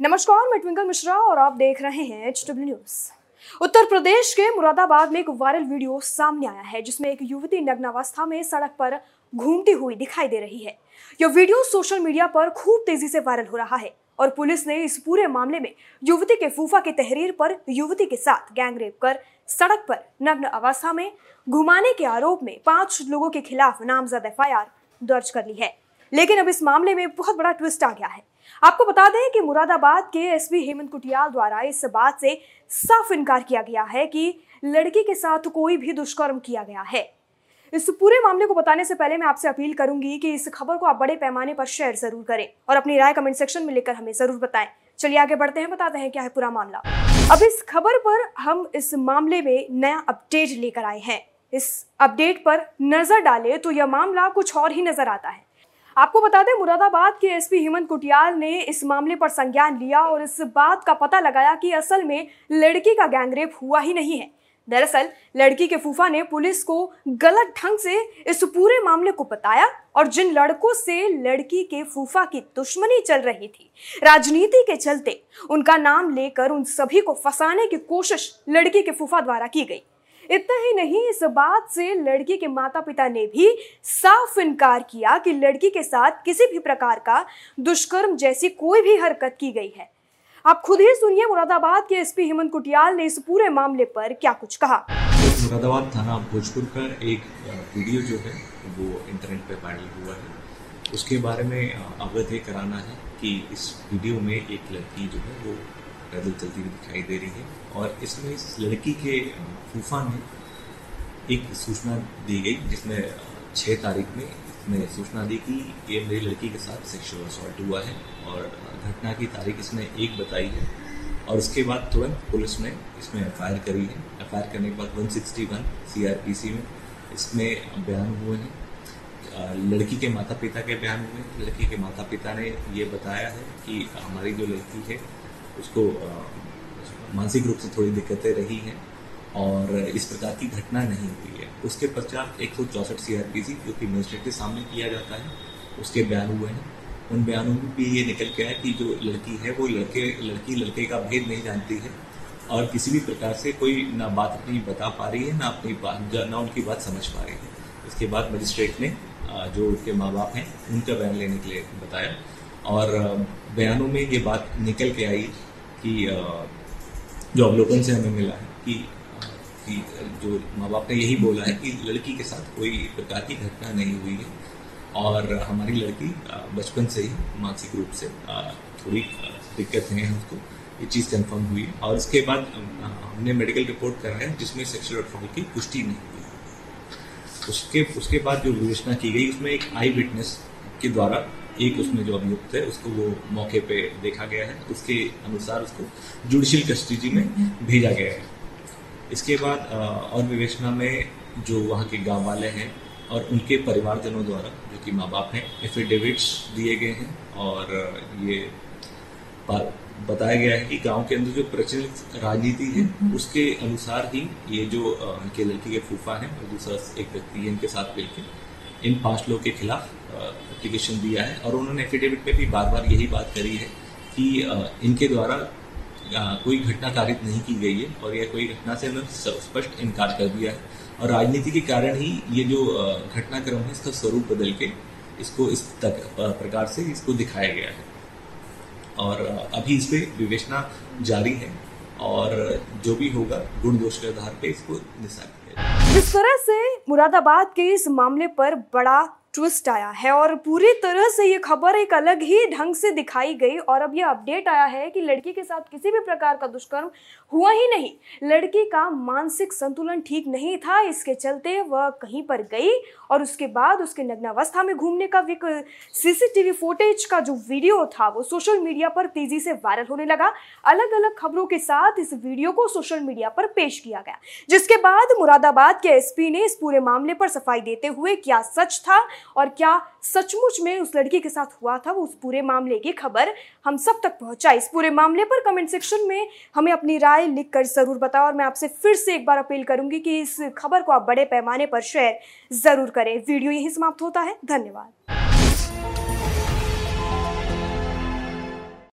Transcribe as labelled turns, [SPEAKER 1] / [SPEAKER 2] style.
[SPEAKER 1] नमस्कार, मैं ट्विंकल मिश्रा और आप देख रहे हैं H W news Uttar Pradesh के मुरादाबाद में एक वायरल वीडियो सामने आया है, जिसमें एक युवती नग्नावस्था में सड़क पर घूमती हुई दिखाई दे रही है। यह वीडियो सोशल मीडिया पर खूब तेज़ी से वायरल हो रहा है और पुलिस ने इस पूरे मामले में युवती के फूफा की तहरीर पर युवती के साथ गैंगरेप कर सड़क पर नग्न अवस्था में घुमाने के आरोप में पाँच लोगों के खिलाफ नामजद एफआईआर दर्ज कर ली है। लेकिन अब इस मामले में बहुत बड़ा ट्विस्ट आ गया है। आपको बता दें कि मुरादाबाद के एसपी हेमंत कुटियाल द्वारा इस बात से साफ़ इनकार किया गया है कि लड़की के साथ कोई भी दुष्कर्म किया गया है। इस पूरे मामले को बताने से पहले मैं आपसे अपील करूँगी कि इस खबर को आप बड़े पैमाने पर शेयर ज़रूर करें और अपनी राय कमेंट सेक्शन में लेकर हमें ज़रूर बताएँ। चलिए आगे बढ़ते हैं, बताते हैं क्या है पूरा मामला। अब इस खबर पर हम इस मामले में नया अपडेट लेकर आए हैं। इस अपडेट पर नज़र डालें तो यह मामला कुछ और ही नज़र आता है। आपको बता दें, मुरादाबाद के एसपी हेमंत कुटियाल ने इस मामले पर संज्ञान लिया और इस बात का पता लगाया कि असल में लड़की का गैंगरेप हुआ ही नहीं है। दरअसल, लड़की के फूफा ने पुलिस को गलत ढंग से इस पूरे मामले को बताया और जिन लड़कों से लड़की के फूफा की दुश्मनी चल रही थी, राजनीति के चलते उनका नाम लेकर उन सभी को फंसाने की कोशिश लड़की के फूफा द्वारा की गई। इतना ही नहीं, इस बात से लड़की के माता पिता ने भी साफ़ इनकार किया कि लड़की के साथ किसी भी प्रकार का दुष्कर्म जैसी कोई भी हरकत की गई है। आप खुद ही सुनिए मुरादाबाद के एसपी हेमंत कुटियाल ने इस पूरे मामले पर क्या कुछ कहा।
[SPEAKER 2] मुरादाबाद थाना भोजपुर का एक वीडियो जो है, वो इंटरनेट पे वायरल हुआ है। उसके बारे में अवगत ये कराना है कि इस वीडियो में एक लड़की जो है, वो पैदल चलती हुई दिखाई दे रही है। और इसमें इस लड़की के फूफा ने एक सूचना दी गई, जिसमें छः तारीख में इसमें सूचना दी कि ये मेरी लड़की के साथ सेक्सुअल असॉल्ट हुआ है और घटना की तारीख इसमें एक बताई है। और उसके बाद तुरंत पुलिस ने इसमें एफआईआर करी है। एफआईआर करने के बाद 161 सीआरपीसी में इसमें बयान हुए हैं। लड़की के माता पिता के बयान हुए लड़की के माता पिता ने ये बताया है कि हमारी जो लड़की है उसको मानसिक रूप से थोड़ी दिक्कतें रही हैं और इस प्रकार की घटना नहीं हुई है। उसके पश्चात एक सौ चौंसठ सी आर पी सी जो कि मजिस्ट्रेट के सामने किया जाता है, उसके बयान हुए हैं। उन बयानों में भी ये निकल के आया कि जो लड़की है, वो लड़के, लड़की, लड़के का भेद नहीं जानती है और किसी भी प्रकार से कोई ना बात अपनी बता पा रही है, ना अपनी बात ना उनकी बात समझ पा रही है। इसके बाद मजिस्ट्रेट ने जो उनके माँ बाप हैं, उनका बयान लेने के लिए बताया और बयानों में ये बात निकल के आई कि जो अवलोकन से हमें मिला है। कि कि जो माँ बाप ने यही बोला है कि लड़की के साथ कोई प्रकार की घटना नहीं हुई है और हमारी लड़की बचपन से ही मानसिक रूप से थोड़ी दिक्कत है उसको ये चीज़ कंफर्म हुई है। और इसके बाद हमने मेडिकल रिपोर्ट कराया जिसमें सेक्सुअल अट्रॉफी की पुष्टि नहीं हुई। उसके उसके बाद जो विवेचना की गई उसमें एक आई विटनेस के द्वारा एक उसमें जो अभियुक्त है उसको वो मौके पे देखा गया है। उसके अनुसार उसको जुडिशियल कस्टडी में भेजा गया है। इसके बाद और विवेचना में जो वहाँ के गाँव वाले हैं और उनके परिवारजनों द्वारा जो कि माँ बाप हैं एफिडेविट्स दिए गए हैं और ये बताया गया है कि गाँव के अंदर जो प्रचलित राजनीति है उसके अनुसार ही ये जो इनके लड़की के फूफा हैं और दूसरा एक व्यक्ति है इनके साथ मिलकर इन पाँच लोगों के खिलाफ एप्लीकेशन दिया है। और उन्होंने एफिडेविट में भी बार बार यही बात करी है कि इनके द्वारा कोई घटना कारित नहीं की गई है और यह कोई घटना से उन्होंने स्पष्ट इनकार कर दिया है। और राजनीति के कारण ही ये जो घटनाक्रम है इसका स्वरूप बदल के इसको इस तक प्रकार से इसको दिखाया गया है। और अभी इस पर विवेचना जारी है और जो भी होगा, गुण दोष के आधार पर इसको निशान
[SPEAKER 1] जिस तरह से मुरादाबाद के इस मामले पर बड़ा ट्विस्ट आया है और पूरी तरह से ये खबर एक अलग ही ढंग से दिखाई गई और अब ये अपडेट आया है कि लड़की के साथ किसी भी प्रकार का दुष्कर्म हुआ ही नहीं। लड़की का मानसिक संतुलन ठीक नहीं था, इसके चलते वह कहीं पर गई और उसके बाद उसके नग्नावस्था में घूमने का सीसीटीवी फुटेज का जो वीडियो था, वो सोशल मीडिया पर तेज़ी से वायरल होने लगा। अलग अलग खबरों के साथ इस वीडियो को सोशल मीडिया पर पेश किया गया, जिसके बाद मुरादाबाद के एसपी ने इस पूरे मामले पर सफ़ाई देते हुए क्या सच था और क्या सचमुच में उस लड़की के साथ हुआ था वो उस पूरे मामले की खबर हम सब तक पहुंचाई? इस पूरे मामले पर कमेंट सेक्शन में हमें अपनी राय लिख कर ज़रूर बताओ और मैं आपसे फिर से एक बार अपील करूँगी कि इस खबर को आप बड़े पैमाने पर शेयर ज़रूर करें। वीडियो यही समाप्त होता है। धन्यवाद।